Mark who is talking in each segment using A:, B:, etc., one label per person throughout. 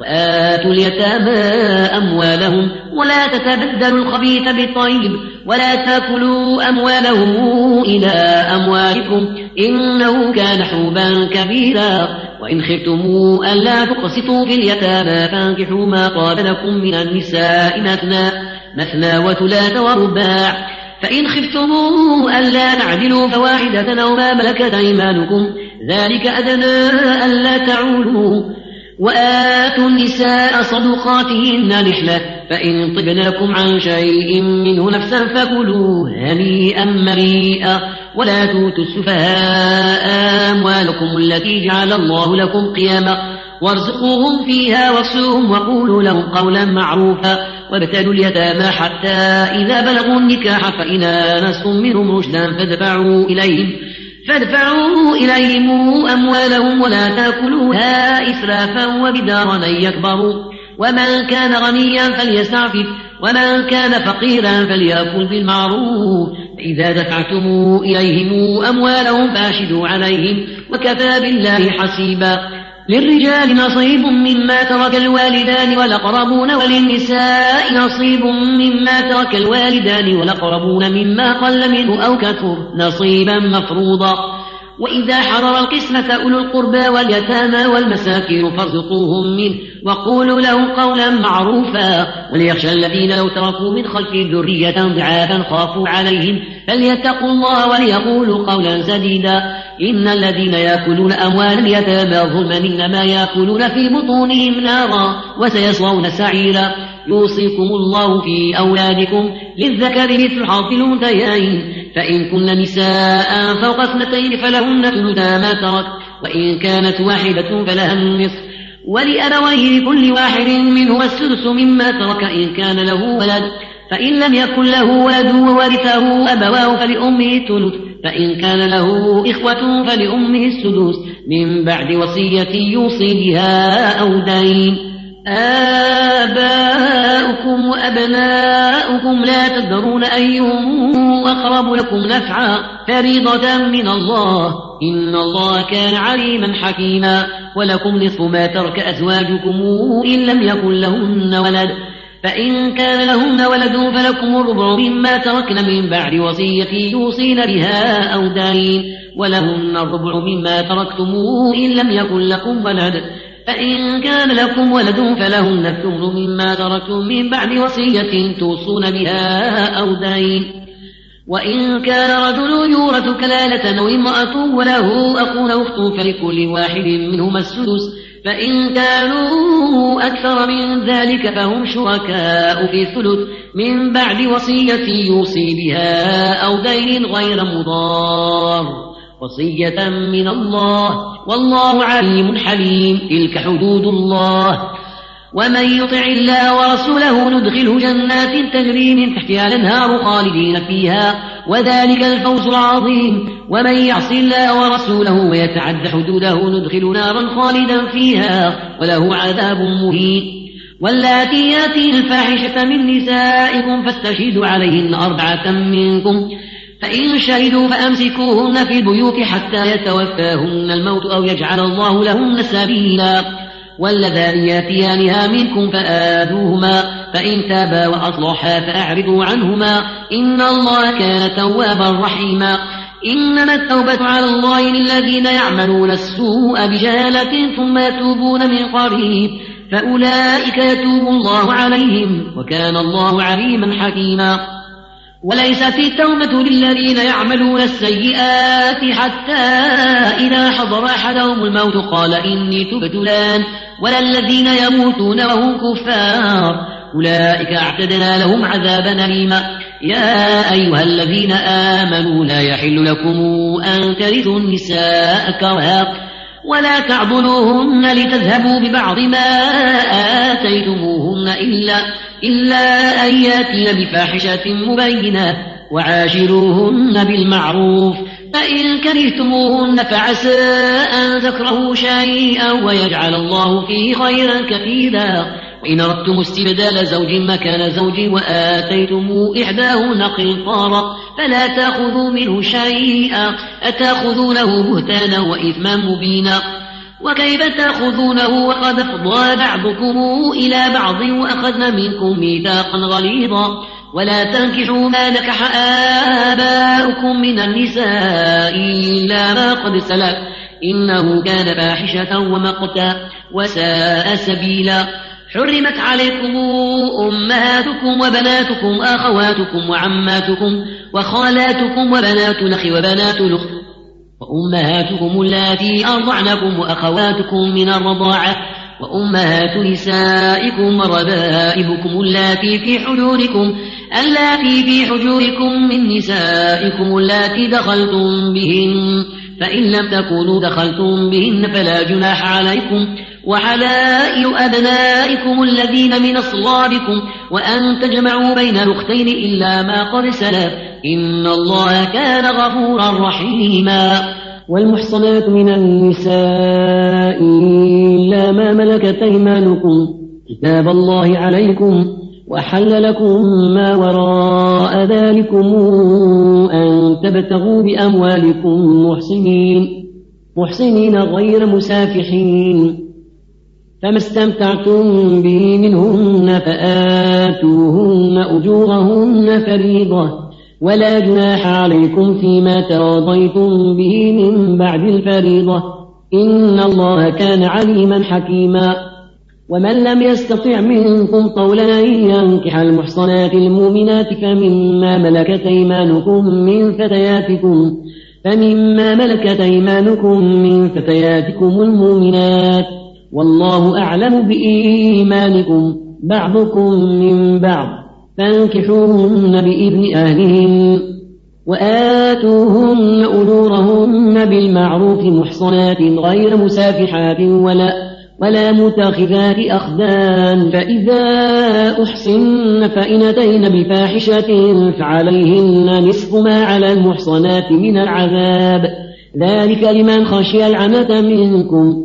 A: وآتوا اليتامى أموالهم ولا تتبدلوا الخبيث بالطيب ولا تاكلوا أموالهم إلى أموالكم إنه كان حوبا كبيرا وإن خفتم ألا تقسطوا في اليتامى فانكحوا ما طاب لكم من النساء مثنى مثنى وثلاث ورباع فإن خفتم ألا تعدلوا فواحدة أو ما ملكت أيمانكم ذلك أدنى ألا تعولوا وآتوا النساء صدقاتهن نحلة فإن طبن لكم عن شيء منه نفسا فكلوه هنيئا مريئا ولا توتوا السفهاء أموالكم التي جعل الله لكم قياما وارزقوهم فيها واكسوهم وقولوا لهم قولا معروفا وابتلوا اليتامى حتى إذا بلغوا النكاح فإن آنستم منهم رشدا فادفعوا إليهم فادفعوا إليهم أموالهم ولا تأكلوها إسرافا وبدارا أن يكبروا ومن كان غنيا فليستعفف ومن كان فقيرا فليأكل بالمعروف فإذا دفعتم إليهم أموالهم فأشدوا عليهم وكفى بالله حسيبا للرجال نصيب مما ترك الوالدان والأقربون وللنساء نصيب مما ترك الوالدان والأقربون مما قل منه أو كثر نصيبا مفروضا وإذا حضر القسمة أولو القربى واليتامى والمساكين فارزقوهم منه وقولوا له قولا معروفا وليخشى الذين لو تركوا من خلف ذرية ضعافا خافوا عليهم فليتقوا الله وليقولوا قولا سديدا إن الذين يأكلون أموال اليتامى ظلما إنما يأكلون في بطونهم نارا وسيصلون سعيرا يوصيكم الله في أولادكم للذكر مثل حظ الأنثيين فإن كن نساء فوق اثنتين فلهن ثلثا ما ترك وإن كانت واحدة فلها النصف ولأبويه لكل واحد منهما السدس مما ترك إن كان له ولد فإن لم يكن له ولد وورثه أبواه فلأمه الثلث فإن كان له إخوة فلأمه السدوس من بعد وصية يوصي بها أو دين آباؤكم وأبناؤكم لا تدرون أيهم أقرب لكم نفعا فريضة من الله إن الله كان عليما حكيما ولكم نصف ما ترك أزواجكم إن لم يكن لهن ولد فإن كان لهن ولد فلكم الربع مما تركن من بعد وصية يوصين بها أو دين ولهن الربع مما تركتموه إن لم يكن لكم ولد فإن كان لكم ولد فلهن الثمن مما تركتم من بعد وصية توصون بها أو دين وإن كان رجل يورث كلالة أو امرأة وله أخ أو أخت فلكل واحد منهما السدس فإن كانوا أكثر من ذلك فهم شركاء في الثلث من بعد وصية يوصي بها أو دين غير مضار وصية من الله والله عليم حليم تلك حدود الله ومن يطع الله ورسوله ندخله جنات تجري من تحتها الأنهار خالدين فيها وذلك الفوز العظيم ومن يعص الله ورسوله ويتعد حدوده ندخل نارا خالدا فيها وله عذاب مهين واللاتي ياتين الفاحشة من نسائكم فاستشهدوا عليهن أربعة منكم فإن شهدوا فأمسكوهن في البيوت حتى يتوفاهن الموت أو يجعل الله لهن سبيلا واللذان ياتيانها منكم فآذوهما فإن تابا وأصلحا فأعرضوا عنهما إن الله كان توابا رحيما إنما التوبة على الله للذين يعملون السوء بجهالة ثم يتوبون من قريب فأولئك يتوب الله عليهم وكان الله عليما حكيما وليست التوبة للذين يعملون السيئات حتى إذا حضر أحدهم الموت قال إني تبت الآن ولا الذين يموتون وهم كفار أولئك اعتدنا لهم عذابا أليما يا أيها الذين آمنوا لا يحل لكم أن ترثوا النساء كرها ولا تعضلوهن لتذهبوا ببعض ما آتيتموهن إلا, إلا أن ياتين بفاحشة مبينة وعاشروهن بالمعروف فإن كرهتموهن فعسى أن تكرهوا شيئا ويجعل الله فيه خيرا كثيرا وإن أردتم استبدال زوج مكان زوجي وآتيتم إحداهن قنطارا فلا تأخذوا منه شيئا أتأخذونه بهتانا وإثما مبينا وكيف تأخذونه وقد أفضى بعضكم إلى بعض وأخذنا منكم ميثاقا غليظا ولا تنكحوا ما نكح آباؤكم من النساء إلا ما قد سلف إنه كان فاحشة ومقتا وساء سبيلا حرمت عليكم أمهاتكم وبناتكم أخواتكم وعماتكم وخالاتكم وبنات نخ وبنات لخ وأمهاتكم التي أرضعنكم وأخواتكم من الرضاعة وأمهات نسائكم وربائبكم التي في حجوركم التي في حجوركم من نسائكم التي دخلتم بهن فإن لم تكونوا دخلتم بهن فلا جناح عليكم وحلائل أبنائكم الذين من أصلابكم وأن تجمعوا بين الأختين إلا ما قد سلف إن الله كان غفورا رحيما والمحصنات من النساء إلا ما ملكت أيمانكم كتاب الله عليكم وحل لكم ما وراء ذلكم أن تبتغوا بأموالكم محسنين محسنين غير مسافحين فما استمتعتم به منهن فآتوهن أجورهن فريضة ولا جناح عليكم فيما تراضيتم به من بعد الفريضة إن الله كان عليما حكيما ومن لم يستطع منكم طولا أن ينكح المحصنات المؤمنات فمما ملكت أيمانكم من فتياتكم فمما ملكت أيمانكم من فتياتكم المؤمنات والله أعلم بإيمانكم بعضكم من بعض فانكحوهن بإذن أهلهم وآتوهن أجورهن بالمعروف محصنات غير مسافحات ولا ولا متخذات أخدان فإذا أحسن فإن أتين بفاحشة فعليهن نصف ما على المحصنات من العذاب ذلك لمن خشي العنة منكم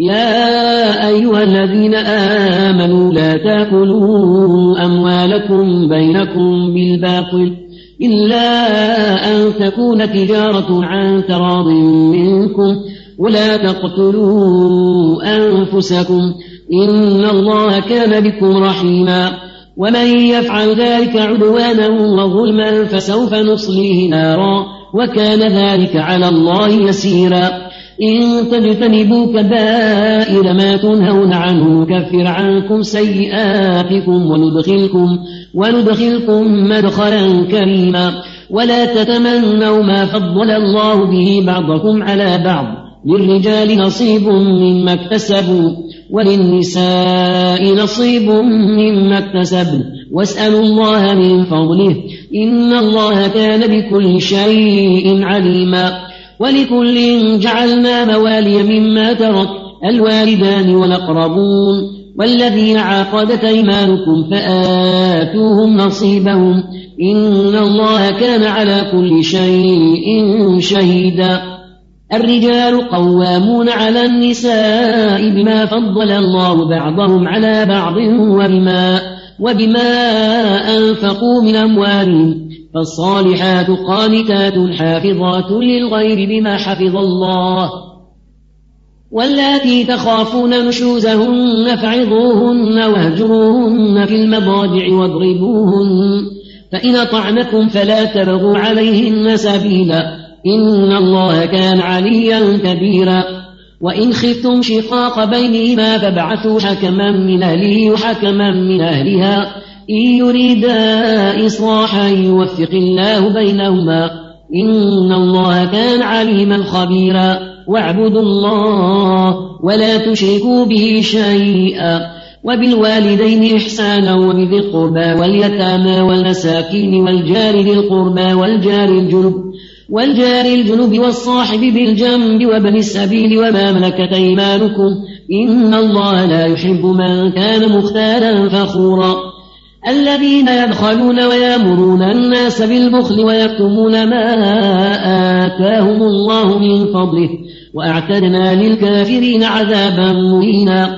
A: يا أيها الذين آمنوا لا تأكلوا أموالكم بينكم بالباطل إلا أن تكون تجارة عن تراض منكم ولا تقتلوا أنفسكم إن الله كان بكم رحيما ومن يفعل ذلك عدوانا وظلما فسوف نصليه نارا وكان ذلك على الله يسيرا إن تجتنبوا كبائر ما تنهون عنه نكفر عنكم سيئاتكم وندخلكم, وندخلكم مدخلا كريما ولا تتمنوا ما فضل الله به بعضكم على بعض للرجال نصيب مما اكتسبوا وللنساء نصيب مما اكتسبن واسألوا الله من فضله إن الله كان بكل شيء عليما ولكل جعلنا موالي مما ترك الوالدان والأقربون والذين عقدت أيمانكم فآتوهم نصيبهم إن الله كان على كل شيء شهيدا الرجال قوامون على النساء بما فضل الله بعضهم على بعض وبما, وبما أنفقوا من أموالهم فالصالحات قانتات حافظات للغير بما حفظ الله واللاتي تخافون نشوزهن فعظوهن واهجروهن في المضاجع واضربوهن فإن أطعنكم فلا تبغوا عليهن سبيلا إن الله كان عليا كبيرا وإن خفتم شقاق بينهما فابعثوا حكما من أهله وحكما من أهلها إن يريدا إصلاحا يوفق الله بينهما إن الله كان عليما خبيرا واعبدوا الله ولا تشركوا به شيئا وبالوالدين إحسانا وبذي القربى واليتامى والمساكين والجار ذي القربى والجار الجنب والجار الجنب والصاحب بالجنب وابن السبيل وما ملكت أيمانكم إن الله لا يحب من كان مختالا فخورا الذين يبخلون ويامرون الناس بالبخل ويكتمون ما آتاهم الله من فضله وأعتدنا للكافرين عذابا مهينا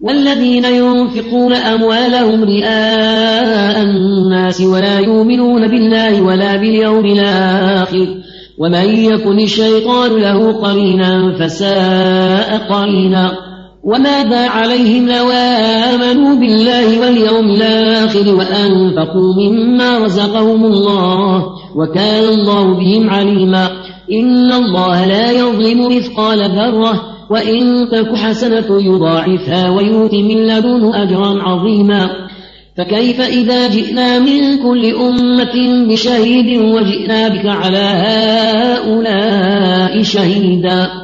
A: والذين ينفقون أموالهم رئاء الناس ولا يؤمنون بالله ولا باليوم الآخر ومن يكن الشيطان له قرينا فساء قرينا وماذا عليهم لو آمنوا بالله واليوم الآخر وأنفقوا مما رزقهم الله وكان الله بهم عليما إن الله لا يظلم مثقال ذرة وإن تك حسنة يضاعفها ويؤت من لدنه أجرا عظيما فكيف إذا جئنا من كل أمة بشهيد وجئنا بك على هؤلاء شهيداً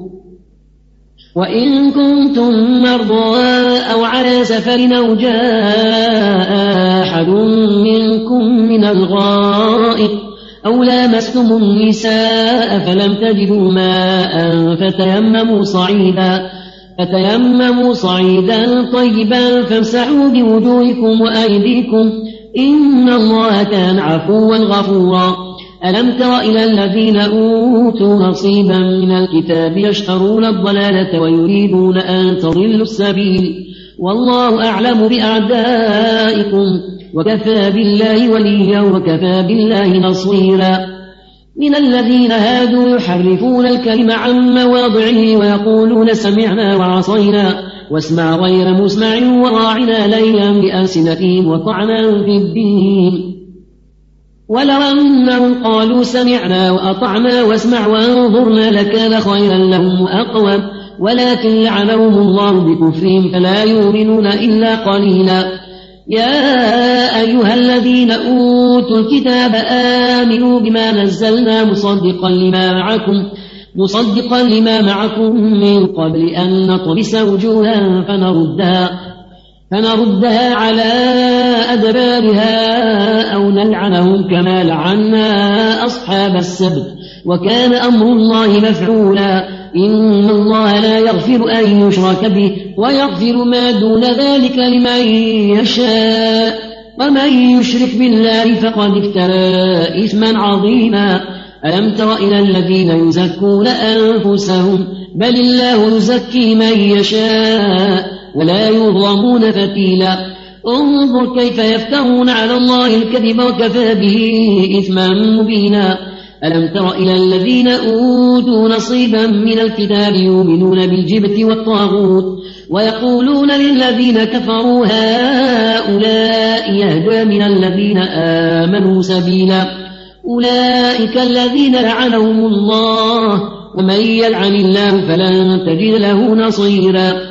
A: وإن كنتم مرضى أو على سفر أو جاء أحد منكم من الغائط أو لامستم النساء فلم تجدوا ماء فتيمموا صعيدا فتيمموا صعيدا طيبا فامسحوا بوجوهكم وأيديكم إن الله كان عفوا غفورا ألم تر إلى الذين أوتوا نصيبا من الكتاب يشترون الضلالة ويريدون أن تضلوا السبيل والله أعلم بأعدائكم وكفى بالله وليا وكفى بالله نصيرا من الذين هادوا يحرفون الكلم عن مواضعه ويقولون سمعنا وعصينا واسمع غير مسمع وراعنا ليلا بألسنتهم وطعنا في الدين ولو أنهم قالوا سمعنا وأطعنا واسمع وانظرنا لكان خيرا لهم وأقوم ولكن لعنهم الله بكفرهم فلا يؤمنون إلا قليلا يا أيها الذين أوتوا الكتاب آمنوا بما نزلنا مصدقا لما معكم مصدقا لما معكم من قبل أن نطمس وجوها فنردها فنردها على أدبارها أو نلعنهم كما لعنا أصحاب السبت وكان أمر الله مفعولا إن الله لا يغفر أن يشرك به ويغفر ما دون ذلك لمن يشاء ومن يشرك بالله فقد افترى إثما عظيما ألم تر إلى الذين يزكون أنفسهم بل الله يزكي من يشاء ولا يظلمون فتيلا انظر كيف يفترون على الله الكذب وكفى به إثما مبينا ألم تر إلى الذين أوتوا نصيبا من الكتاب يؤمنون بالجبت والطاغوت ويقولون للذين كفروا هؤلاء يهدى من الذين آمنوا سبيلا أولئك الذين لعنهم الله ومن يلعن الله فلن تجد له نصيرا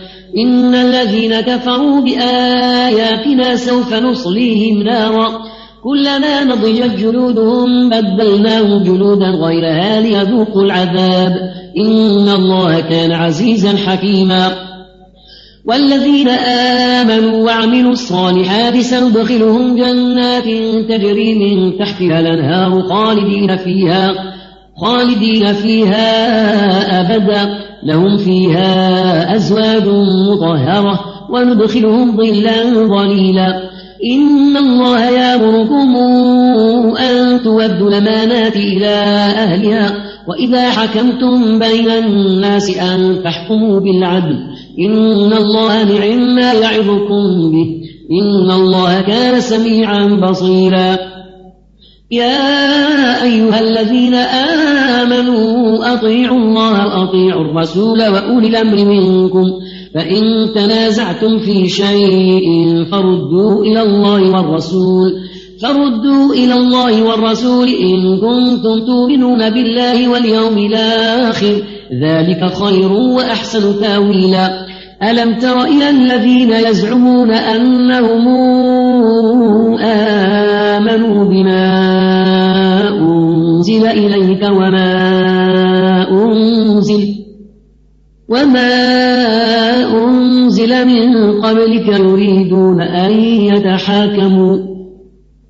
A: إن الذين كفروا بآياتنا سوف نصليهم نارا كلما نضجت جلودهم بدلناهم جلودا غيرها ليذوقوا العذاب إن الله كان عزيزا حكيما والذين آمنوا وعملوا الصالحات سندخلهم جنات تجري من تحتها الأنهار خالدين فيها خالدين فيها أبدا لهم فيها أزواج مطهرة وندخلهم ظلا ظليلا إن الله يأمركم أن تودوا الأمانات إلى أهلها وإذا حكمتم بين الناس أن تحكموا بالعدل إن الله نعم ما يعظكم به إن الله كان سميعا بصيرا يا أيها الذين آمنوا أطيعوا الله وأطيعوا الرسول وأولي الأمر منكم فإن تنازعتم في شيء فردوه إلى الله والرسول فردوا إلى الله والرسول إن كنتم تؤمنون بالله واليوم الآخر ذلك خير وأحسن تاويلا ألم تر إلى الذين يزعمون أنهم آمنوا آمنوا بما أنزل إليك وما أنزل وما أنزل من قبلك يريدون أن يتحاكموا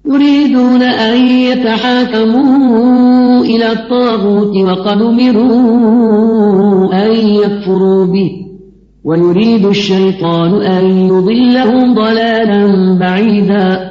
A: يريدون أن يتحاكموا إلى الطاغوت وقد أمروا أن يكفروا به ويريد الشيطان أن يضلهم ضلالا بعيدا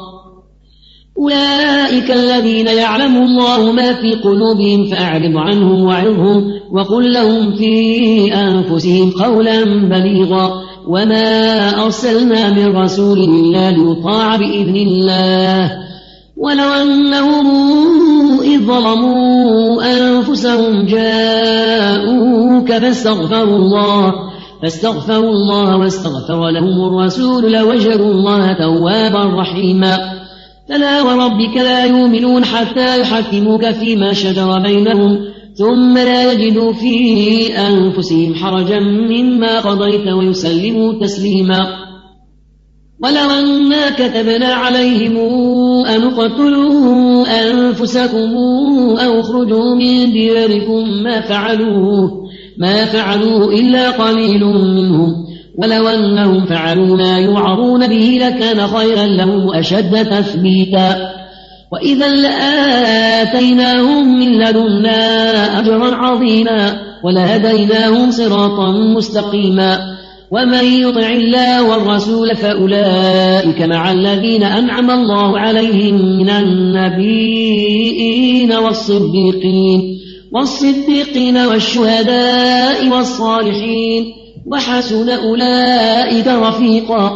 A: أولئك الذين يعلم الله ما في قلوبهم فأعرض عنهم وعظهم وقل لهم في أنفسهم قولا بليغا وما أرسلنا من رسول إلا ليطاع بإذن الله ولو أنهم إذ ظلموا أنفسهم جاءوك فاستغفروا الله فاستغفروا الله واستغفر لهم الرسول لوجدوا الله توابا رحيما فلا وربك لا يؤمنون حتى يحكموك فيما شجر بينهم ثم لا يجدوا في أنفسهم حرجا مما قضيت ويسلموا تسليما ولو أنا كتبنا عليهم أن اقتلوا أنفسكم أو اخرجوا من دياركم ما فعلوه ما فعلوه إلا قليل منهم ولو أنهم فعلوا ما يوعظون به لكان خيرا لهم أشد تثبيتا وإذا لآتيناهم من لدنا أجرا عظيما ولهديناهم صراطا مستقيما ومن يطع الله والرسول فأولئك مع الذين أنعم الله عليهم من النبيين والصديقين والصديقين والشهداء والصالحين وحسن أولئك رفيقا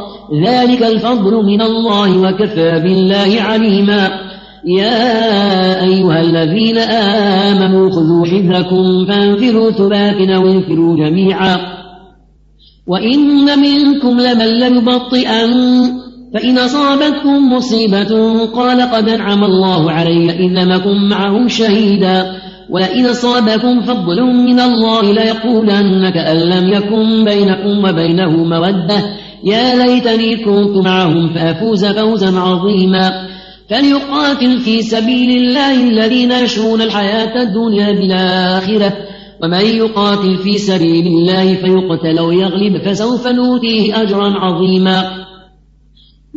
A: ذلك الفضل من الله وكفى بالله عليما يا أيها الذين آمنوا خذوا حذركم فانفروا ثبات وانفروا جميعا وإن منكم لمن ليبطئن فإن أصابتكم مصيبة قال قد أنعم الله علي إن لم معهم شهيدا وإن أصابكم فضل من الله ليقولن كأن لم يكن بينكم وبينه مودة يا ليتني كنت معهم فأفوز فوزا عظيما فليقاتل في سبيل الله الذين يشرون الحياة الدنيا بالآخرة ومن يقاتل في سبيل الله فيقتل أو يغلب فسوف نؤتيه أجرا عظيما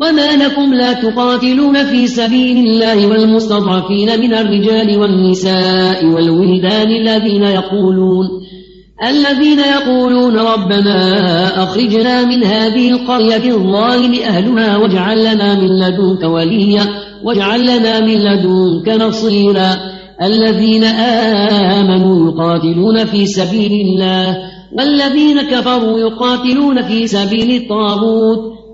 A: وما لكم لا تقاتلون في سبيل الله والمستضعفين من الرجال والنساء والولدان الذين يقولون الذين يقولون ربنا أخرجنا من هذه القرية الظالم أهلها واجعل لنا من لدنك وليا واجعل لنا من لدنك نصيرا الذين آمنوا يقاتلون في سبيل الله والذين كفروا يقاتلون في سبيل الطاغوت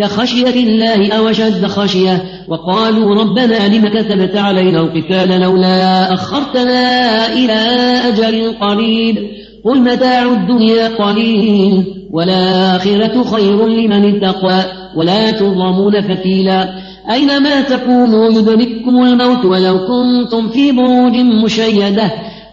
A: كخشية الله أو أشد خشية وقالوا ربنا لم كتبت علينا القتال لولا أخرتنا إلى أجل قريب قل متاع الدنيا قليل والآخرة خير لمن اتقى ولا تظلمون فتيلا أينما تكونوا يدرككم الموت ولو كنتم في بروج مشيدة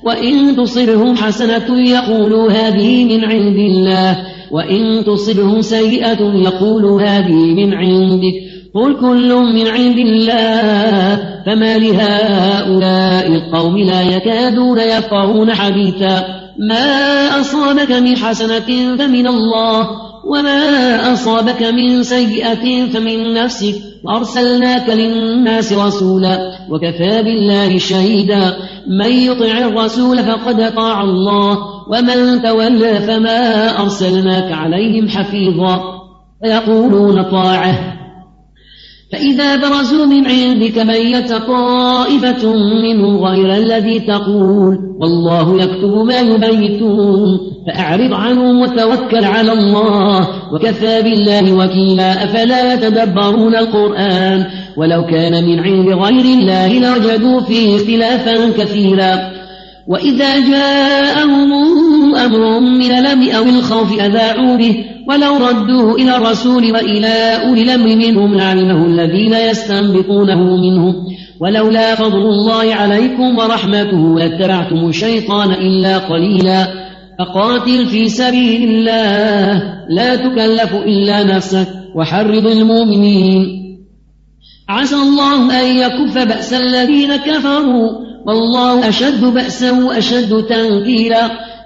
A: وإن تصبهم حسنة يقولوا هذه من عند الله وإن تصبهم سيئة يقولوا هذه من عندك قل كل من عند الله فما لهؤلاء القوم لا يكادون يفقهون حديثا ما أصابك من حسنة فمن الله وما أصابك من سيئة فمن نفسك وأرسلناك للناس رسولا وكفى بالله شهيدا من يطع الرسول فقد طاع الله ومن تولى فما أرسلناك عليهم حفيظا فيقولون طاعه فإذا برزوا من عندك ميت طائفة منهم غير الذي تقول والله يكتب ما يبيتون فأعرض عنهم وتوكل على الله وكفى بالله وكيلا أفلا يتدبرون القرآن ولو كان من عند غير الله لوجدوا فيه اختلافا كثيرا وإذا جاءهم أمر من الأمن أو الخوف أذاعوا به ولو ردوه إلى الرسول وإلى أولي الأمر منهم لعلمه الذين يستنبطونه منهم ولولا فضل الله عليكم ورحمته لاتبعتم الشيطان إلا قليلا فقاتل في سبيل الله لا تكلف إلا نفسك وحرض المؤمنين عسى الله أن يكف بأس الذين كفروا والله أشد بأسا وأشد تنكيلا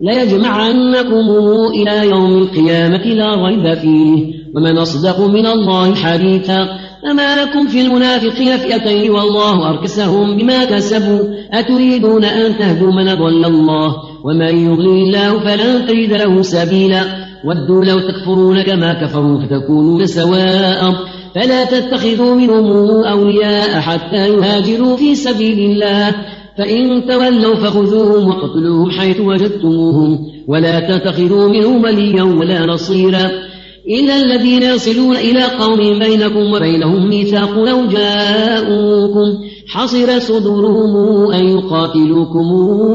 A: ليجمعنكم إلى يوم القيامة لا ريب فيه ومن أصدق من الله حديثا فما لكم في المنافقين فئتين والله أركسهم بما كسبوا أتريدون أن تهدوا من ضل الله ومن يضلل الله فلن تجد له سبيلا ودوا لو تكفرون كما كفروا فتكونون سواء فلا تتخذوا منهم أولياء حتى يهاجروا في سبيل الله فإن تولوا فخذوهم واقتلوهم حيث وجدتموهم ولا تتخذوا منهم وليا ولا نصيرا إلا الذين يصلون إلى قوم بينكم وبينهم ميثاق لو جاءوكم حصر صدورهم أن يقاتلوكم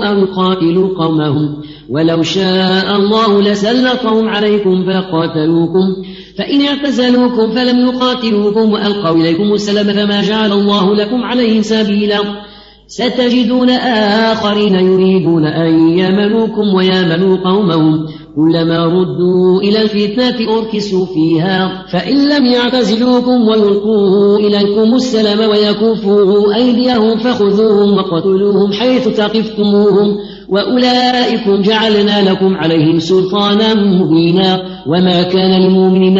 A: أو يقاتلوا قومهم ولو شاء الله لسلطهم عليكم فقاتلوكم فإن اعتزلوكم فلم يقاتلوكم وألقوا إليكم السلام فما جعل الله لكم عليه سبيلا ستجدون آخرين يريدون أن يامنوكم ويامنوا قومهم كلما ردوا إلى الفتنة أركسوا فيها فإن لم يعتزلوكم ويلقوا إليكم السلام ويكفوا أيديهم فخذوهم وقتلوهم حيث تقفتموهم وأولئكم جعلنا لكم عليهم سلطانا مبينا وما كان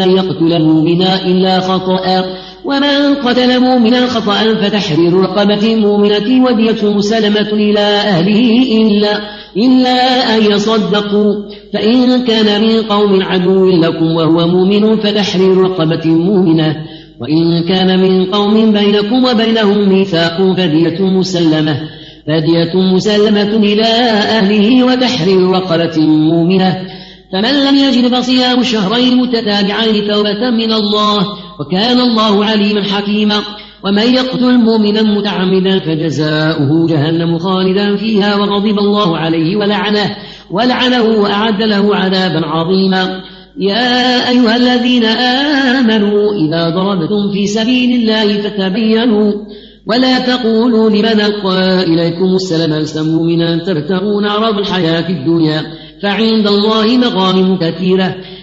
A: أن يقتل المؤمن إلا خطأ ومن قتل مؤمنا خطأ فتحرير رقبة مؤمنة ودية مسلمة إلى أهله إلا إلا أن يصدقوا فإن كان من قوم عدو لكم وهو مؤمن فتحرير رقبة مؤمنة وإن كان من قوم بينكم وبينهم ميثاق فدية مسلمة فدية مسلمة إلى أهله وتحرير رقبة مؤمنة فمن لم يجد فصيام شهرين متتابعين توبة من الله وكان الله عليما حكيما ومن يقتل مؤمنا متعمدا فجزاؤه جهنم خالدا فيها وغضب الله عليه ولعنه ولعنه وأعد له عذابا عظيما يا أيها الذين آمنوا إذا ضربتم في سبيل الله فتبينوا ولا تقولوا لمن ألقى إليكم السلام لست مؤمنا تبتغون عرض الحياة في الدنيا فعند الله مغانم كثيرة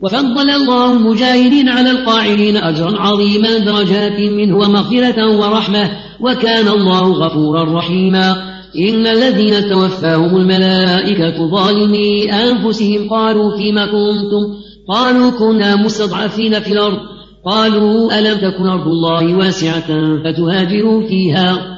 A: وفضل الله المجاهدين على القاعدين أجرا عظيما درجات منه ومغفرة ورحمة وكان الله غفورا رحيما إن الذين توفاهم الملائكة ظالمي أنفسهم قالوا فيما كنتم قالوا كنا مستضعفين في الأرض قالوا ألم تكن أرض الله واسعة فتهاجروا فيها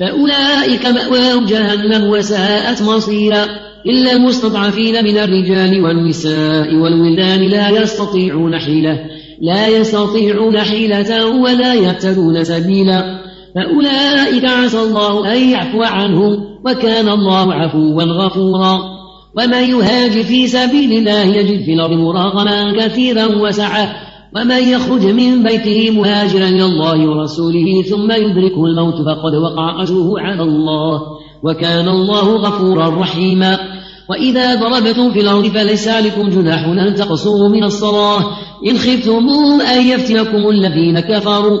A: فأولئك مأواهم جهنم وساءت مصيرا إلا المستضعفين من الرجال والنساء والولدان لا يستطيعون حيلة لا يستطيعون حيلة ولا يهتدون سبيلا فأولئك عسى الله أن يعفو عنهم وكان الله عفوا غفورا ومن يهاجر في سبيل الله يجد في الأرض مراغما كثيرا وسعة ومن يخرج من بيته مهاجرا إلى الله ورسوله ثم يدركه الموت فقد وقع أجره على الله وكان الله غفورا رحيما وإذا ضربتم في الأرض فليس عليكم جناح أن تقصروا من الصلاة إن خفتم أن يفتنكم الذين كفروا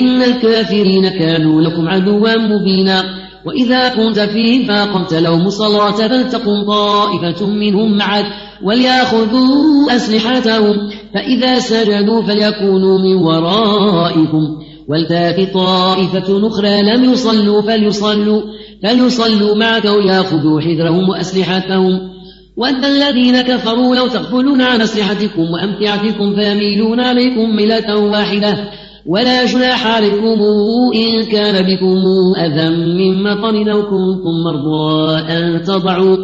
A: إن الكافرين كانوا لكم عدوا مبينا وإذا كنت فيهم فأقمت لهم الصلاة فلتقم طائفة منهم معك وليأخذوا أسلحتهم فإذا سجدوا فليكونوا من ورائكم ولتأت طائفة أخرى لم يصلوا فليصلوا فليصلوا معك ويأخذوا حذرهم وأسلحتهم وأن الذين كفروا لو تغفلون عن أسلحتكم وأمتعتكم فيميلون عليكم ملة واحدة ولا جناح عليكم إن كان بكم أذى من مطر لو كنتم مرضى أن تضعوا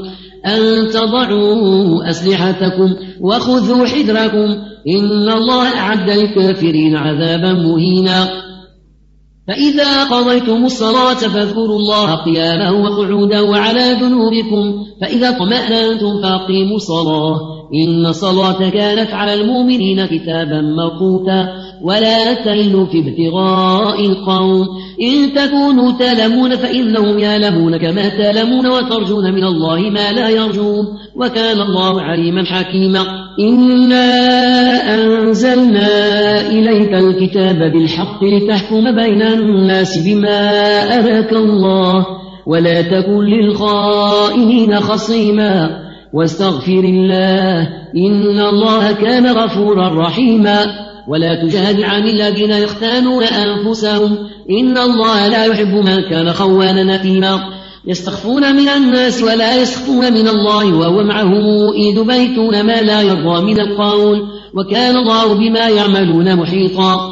A: أن تضعوا أسلحتكم وخذوا حذركم إن الله أعد للكافرين عذابا مهينا فإذا قضيتم الصلاة فاذكروا الله قياما وقعودا وعلى جنوبكم فإذا اطمأنتم فأقيموا الصلاة إن الصلاة كانت على المؤمنين كتابا موقوتا ولا تهنوا في ابتغاء القوم إن تكونوا تلمون فإنهم يالمون كما تلمون وترجون من الله ما لا يرجون وكان الله عليما حكيما إنا أنزلنا إليك الكتاب بالحق لتحكم بين الناس بما أراك الله ولا تكن للخائنين خصيما واستغفر الله إن الله كان غفورا رحيما ولا تجادل عن الذين يختانون أنفسهم إن الله لا يحب من كان خوانا أثيما يستخفون من الناس ولا يسخفون من الله وهو معهم إذ بيتون ما لا يرضى من القول وكان الله بما يعملون محيطا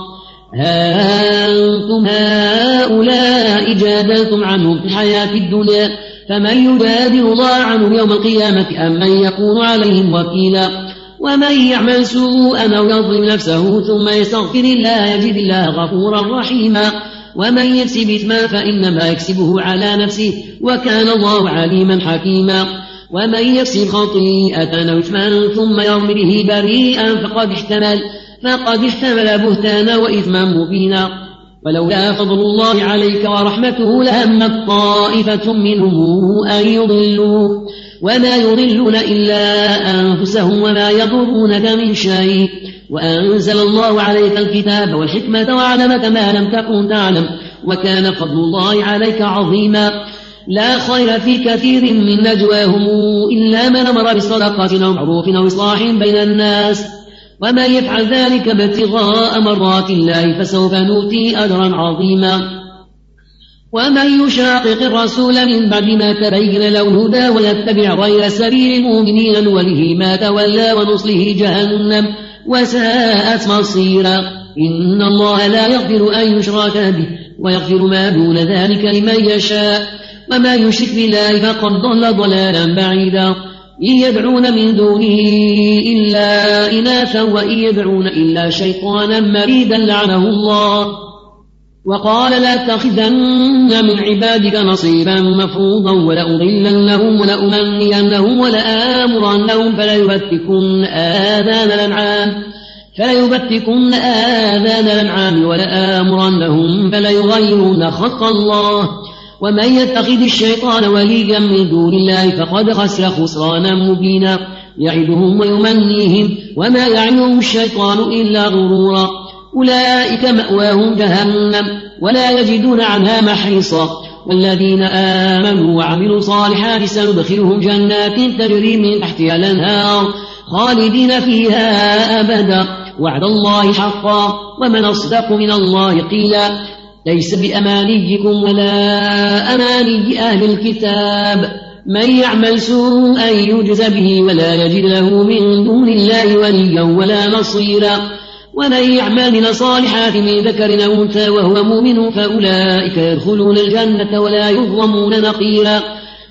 A: ها أنتم هؤلاء جادلتم عنهم في الحياة الدنيا فمن يجادل الله عنهم يوم القيامة أم من يكون عليهم وكيلا ومن يعمل سوءا أو يظلم نفسه ثم يستغفر الله يجد الله غفورا رحيما ومن يكسب إثما فإنما يكسبه على نفسه وكان الله عليما حكيما ومن يكسب خطيئة أو إثما ثم يرمي به بريئا فقد احتمل فقد احتمل بهتانا وإثما مبينا ولولا فضل الله عليك ورحمته لهم طائفة منهم أن يضلوه وما يضلون إلا أنفسهم وما يضرونك من شيء وأنزل الله عليك الكتاب والحكمة وعلمك ما لم تكن تعلم وكان فضل الله عليك عظيما لا خير في كثير من نجواهم إلا من أمر بصدقة أو معروف أو إصلاح بين الناس ومن يفعل ذلك ابتغاء مرات الله فسوف نؤتي أجرا عظيما ومن يشاقق الرسول من بعد ما تبين له الهدى ويتبع غير سبيل المؤمنين نوله ما تولى ونصله جهنم وساءت مصيرا إن الله لا يغفر أن يشرك به ويغفر ما دون ذلك لمن يشاء وما يشرك بالله فقد ضل ضلالا بعيدا إن يدعون من دونه إلا إناثا وإن يدعون إلا شيطانا مريدا لعنه الله وقال لأتخذن من عبادك نصيبا مفروضا ولأضلنهم ولأمنينهم ولآمرنهم فليبتكن آذان الأنعام فليبتكن آذان الأنعام ولآمرنهم فليغيرن خلق الله ومن يتخذ الشيطان وليا من دون الله فقد خسر خسرانا مبينا يعدهم ويمنيهم وما يعدهم الشيطان إلا غرورا أولئك مأواهم جهنم ولا يجدون عنها محيصا والذين آمنوا وعملوا الصالحات سندخلهم جنات تجري من تحتها الأنهار خالدين فيها أبدا وعد الله حقا ومن أصدق من الله قيلا ليس بأمانيكم ولا أماني أهل الكتاب من يعمل سوءا يجز به ولا يجد له من دون الله وليا ولا نصيرا ومن يعمل من الصالحات من ذكر أو أنثى وهو مؤمن فأولئك يدخلون الجنة ولا يظلمون نقيرا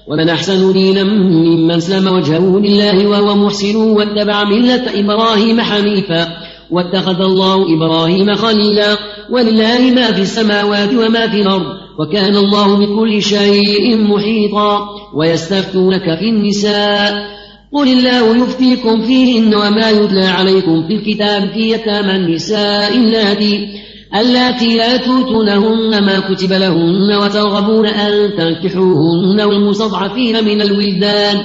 A: ومن أحسن دينا ممن سلم وجهه لله وهو محسن واتبع ملة إبراهيم حنيفا واتخذ الله إبراهيم خليلا ولله ما في السماوات وما في الأرض وكان الله بكل شيء محيطا ويستفتونك في النساء قل الله يفتيكم فيهن وما يتلى عليكم في الكتاب في يتامى النساء اللاتي اللاتي لا توتونهن ما كتب لهن وترغبون أن تنكحوهن والمستضعفين من الولدان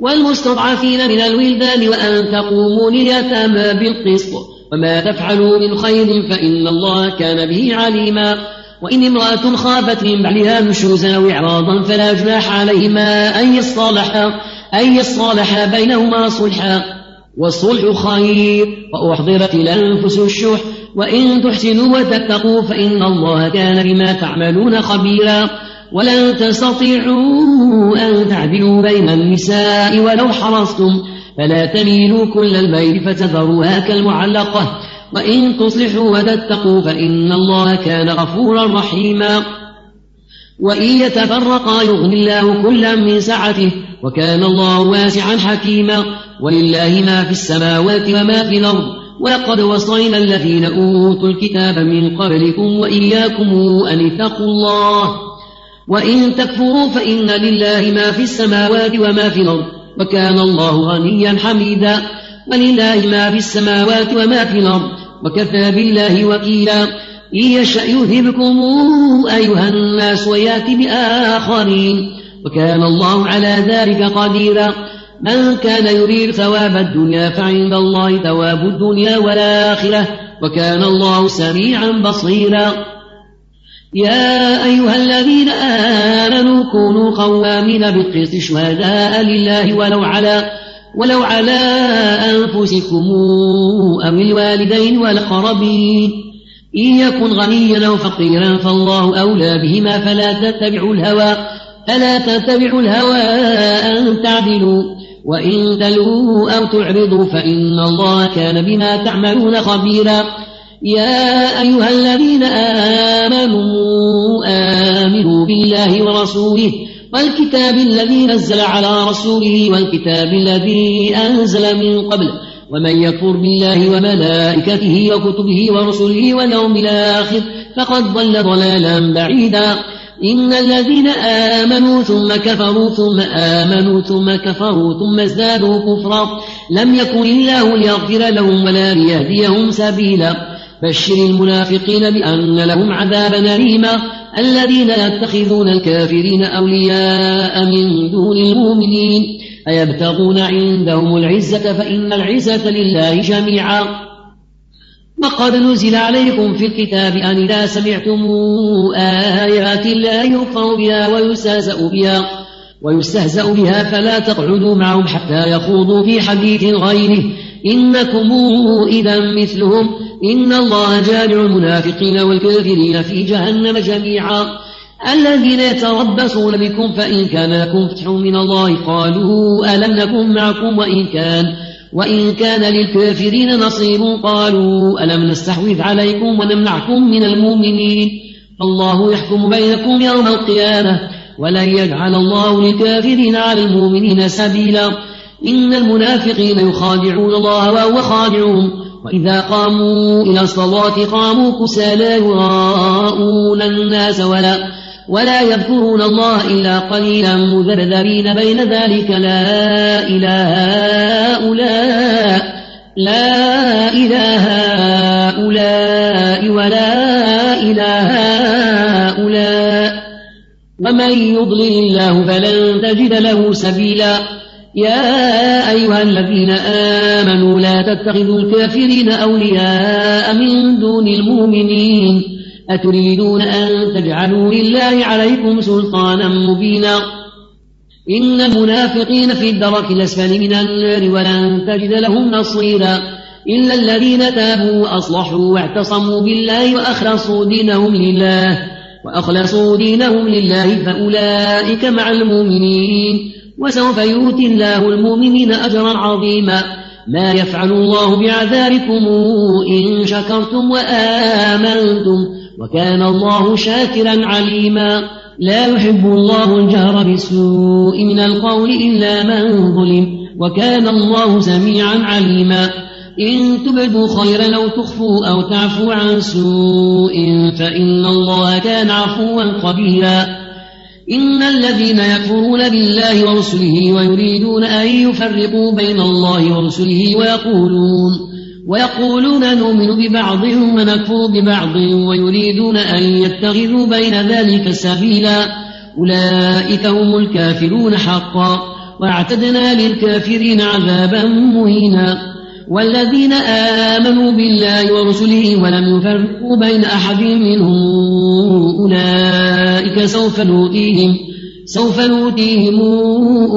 A: والمستضعفين من الولدان وأن تقوموا لليتامى بالقسط وما تفعلوا من خير فإن الله كان به عليما وإن امرأة خافت من بعلها نشوزا وإعراضا فلا جناح عليهما أن يصطلحا أن يصالح بينهما صلحا والصلح خير وأحضرت الأنفس الشح وإن تحسنوا وتتقوا فإن الله كان بما تعملون خبيرا ولن تستطيعوا أن تعدلوا بين النساء ولو حرصتم فلا تميلوا كل الميل فتذروها كالمعلقة وإن تصلحوا وتتقوا فإن الله كان غفورا رحيما وإن يتفرقا يغني الله كلا من سعته وكان الله واسعا حكيما ولله ما في السماوات وما في الأرض ولقد وصينا الذين أوتوا الكتاب من قبلكم وإياكم أن اتقوا الله وإن تكفروا فإن لله ما في السماوات وما في الأرض وكان الله غنيا حميدا ولله ما في السماوات وما في الأرض وكفى بالله وكيلا إن يشأ يذهبكم أيها الناس ويأتي بآخرين وكان الله على ذلك قديرا من كان يريد ثواب الدنيا فعند الله ثواب الدنيا والآخرة وكان الله سميعا بصيرا يا أيها الذين آمنوا كونوا قوامين بالقسط شهداء لله ولو على ولو على أنفسكم أو الوالدين والأقربين إن يكن غنيا أو فقيرا فالله أولى بهما فلا تتبعوا الهوى فلا تتبعوا الهوى أن تعدلوا وإن تلووا أو تعرضوا فإن الله كان بما تعملون خبيرا يا أيها الذين آمنوا آمنوا بالله ورسوله والكتاب الذي نزل على رسوله والكتاب الذي أنزل من قبل ومن يكفر بالله وملائكته وكتبه ورسله واليوم الآخر فقد ضل ضلالا بعيدا إن الذين آمنوا ثم كفروا ثم آمنوا ثم كفروا ثم ازدادوا كفرا لم يكن الله ليغفر لهم ولا ليهديهم سبيلا بشر المنافقين بأن لهم عذابا أليما الذين يتخذون الكافرين أولياء من دون المؤمنين أيبتغون عندهم العزة فإن العزة لله جميعا وقد نزل عليكم في الكتاب أن إذا سمعتم آيات الله يكفر بها ويستهزأ بها ويستهزأ بها فلا تقعدوا معهم حتى يخوضوا في حديث غيره إنكم إذا مثلهم إن الله جامع المنافقين والكافرين في جهنم جميعا الذين يتربصون بكم فإن كان لكم فتح من الله قالوا ألم نكن معكم وإن كان وإن كان للكافرين نصيب قالوا ألم نستحوذ عليكم ونمنعكم من المؤمنين الله يحكم بينكم يوم القيامة ولن يجعل الله للكافرين على المؤمنين سبيلا إن المنافقين يخادعون الله وهو خادعهم وإذا قاموا إلى الصلاة قاموا كسالى يراءون الناس ولا ولا يذكرون الله إلا قليلا مذرذرين بين ذلك لا إله هؤلاء لا إله هؤلاء ولا إله هؤلاء ومن يضلل الله فلن تجد له سبيلا يا أيها الذين آمنوا لا تتخذوا الكافرين أولياء من دون المؤمنين أتريدون أن تجعلوا لله عليكم سلطانا مبينا إن المنافقين في الدرك الأسفل من النار ولن تجد لهم نصيرا إلا الذين تابوا وأصلحوا واعتصموا بالله وأخلصوا دينهم لله وأخلصوا دينهم لله فأولئك مع المؤمنين وسوف يؤتي الله المؤمنين أجرا عظيما ما يفعل الله بعذابكم إن شكرتم وآمنتم وكان الله شاكرا عليما لا يحب الله الجهر بسوء من القول إلا من ظلم وكان الله سميعا عليما إن تبدوا خيرا أو تخفوا أو تعفوا عن سوء فإن الله كان عفوا قبيلا إن الذين يكفرون بالله ورسله ويريدون أن يفرقوا بين الله ورسله ويقولون ويقولون نؤمن ببعض ونكفر ببعض ويريدون أن يتخذوا بين ذلك سبيلا أولئك هم الكافرون حقا وأعتدنا للكافرين عذابا مهينا والذين آمنوا بالله ورسله ولم يفرقوا بين أحد منهم أولئك سوف نؤتيهم سوف نؤتيهم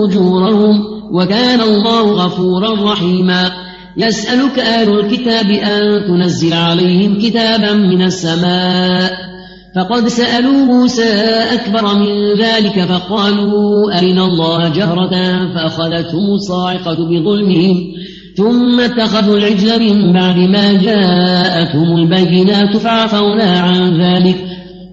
A: أجورهم وكان الله غفورا رحيما يسألك أهل الكتاب أن تنزل عليهم كتابا من السماء فقد سألوا موسى أكبر من ذلك فقالوا أرنا الله جهرة فأخذتهم الصاعقة بظلمهم ثم اتخذوا العجل من بعد ما جاءتهم البينات فعفونا عن ذلك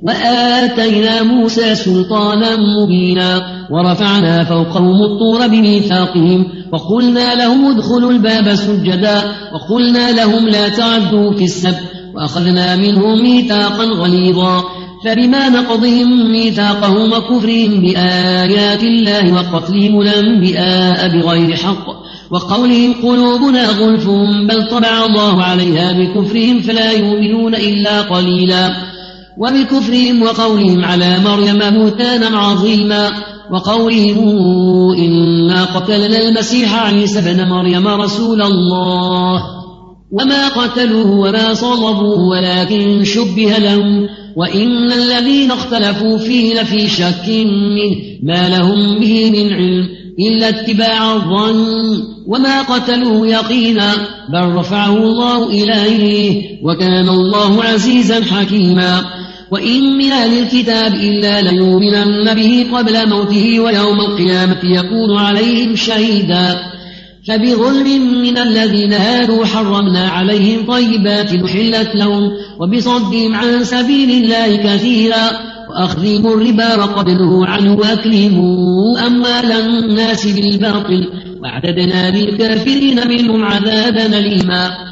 A: وآتينا موسى سلطانا مبينا ورفعنا فوقهم الطور بميثاقهم وقلنا لهم ادخلوا الباب سجدا وقلنا لهم لا تعدوا في السبت وأخذنا منهم ميثاقا غليظا فبما نقضهم ميثاقهم وكفرهم بآيات الله وقتلهم الأنبياء بغير حق وقولهم قلوبنا غلف بل طبع الله عليها بكفرهم فلا يؤمنون إلا قليلاً وبكفرهم وقولهم على مريم بهتانا عظيما وقولهم إنا قتلنا المسيح عيسى بن مريم رسول الله وما قتلوه وما صلبوه ولكن شبه لهم وإن الذين اختلفوا فيه لفي شك منه ما لهم به من علم إلا اتباع الظن وما قتلوه يقينا بل رفعه الله إليه وكان الله عزيزا حكيما وإن من أهل الكتاب إلا ليؤمنن به قبل موته ويوم القيامة يكون عليهم شهيدا فبظلم من الذين هادوا حرمنا عليهم طيبات أحلت لهم وبصدهم عن سبيل الله كثيرا وأخذهم الربا وقبله عنه وأكلهم أموال الناس بالباطل واعتدنا للكافرين منهم عذابا أليما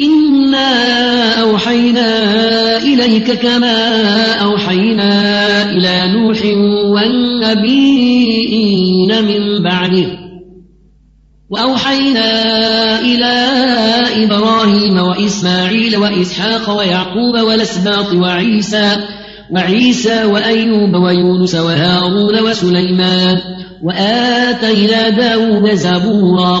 A: إنا أوحينا إليك كما أوحينا إلى نوح والنبيين من بعده وأوحينا إلى إبراهيم وإسماعيل وإسحاق ويعقوب والأسباط وعيسى وعيسى وأيوب ويونس وهارون وسليمان وآتينا داود زبورا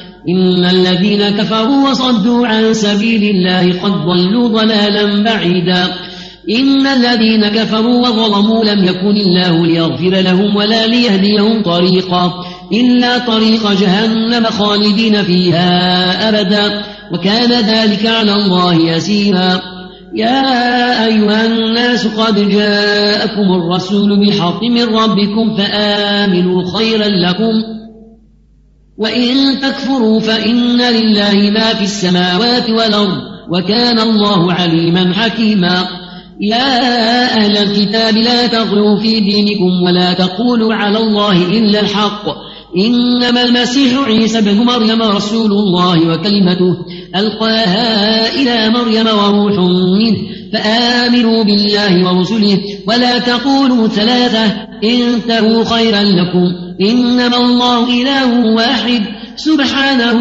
A: إن الذين كفروا وصدوا عن سبيل الله قد ضلوا ضلالا بعيدا إن الذين كفروا وظلموا لم يكن الله ليغفر لهم ولا ليهديهم طريقا إلا طريق جهنم خالدين فيها أبدا وكان ذلك على الله يسيرا يا أيها الناس قد جاءكم الرسول بالحق من ربكم فآمنوا خيرا لكم وإن تكفروا فإن لله ما في السماوات والأرض وكان الله عليما حكيما يا أهل الكتاب لا تغلوا في دينكم ولا تقولوا على الله إلا الحق إنما المسيح عيسى بن مريم رسول الله وكلمته ألقاها إلى مريم وروح منه فآمنوا بالله ورسله ولا تقولوا ثلاثة انتهوا خيرا لكم إنما الله إله واحد سبحانه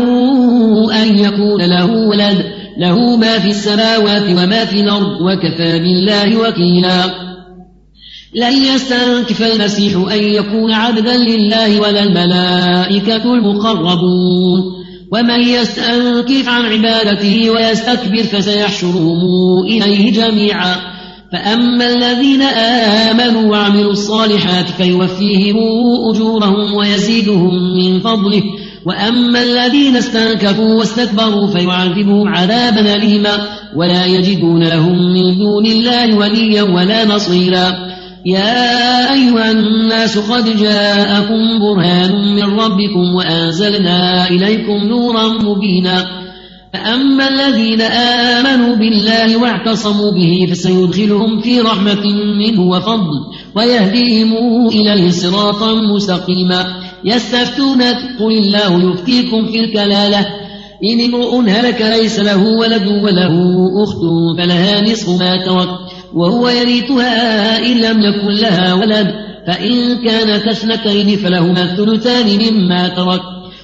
A: أن يكون له ولد له ما في السماوات وما في الأرض وكفى بالله وكيلا لن يستنكف المسيح أن يكون عبدا لله ولا الملائكة المقربون ومن يستنكف عن عبادته ويستكبر فسيحشرهم إليه جميعا فأما الذين آمنوا وعملوا الصالحات فيوفيهم أجورهم ويزيدهم من فضله وأما الذين استنكفوا واستكبروا فيعذبهم عذابا أليما ولا يجدون لهم من دون الله وليا ولا نصيرا يا أيها الناس قد جاءكم برهان من ربكم وأنزلنا إليكم نورا مبينا فأما الذين آمنوا بالله واعتصموا به فسيدخلهم في رحمة منه وفضل ويهديهم إلى صراطا مستقيما يستفتونك قل الله يفتيكم في الكلالة إن امرؤ هلك ليس له ولد وله أخت فلها نصف ما ترك وهو يريثها إن لم يكن لها ولد فإن كانت اثنتين فلهما الثلثان مما ترك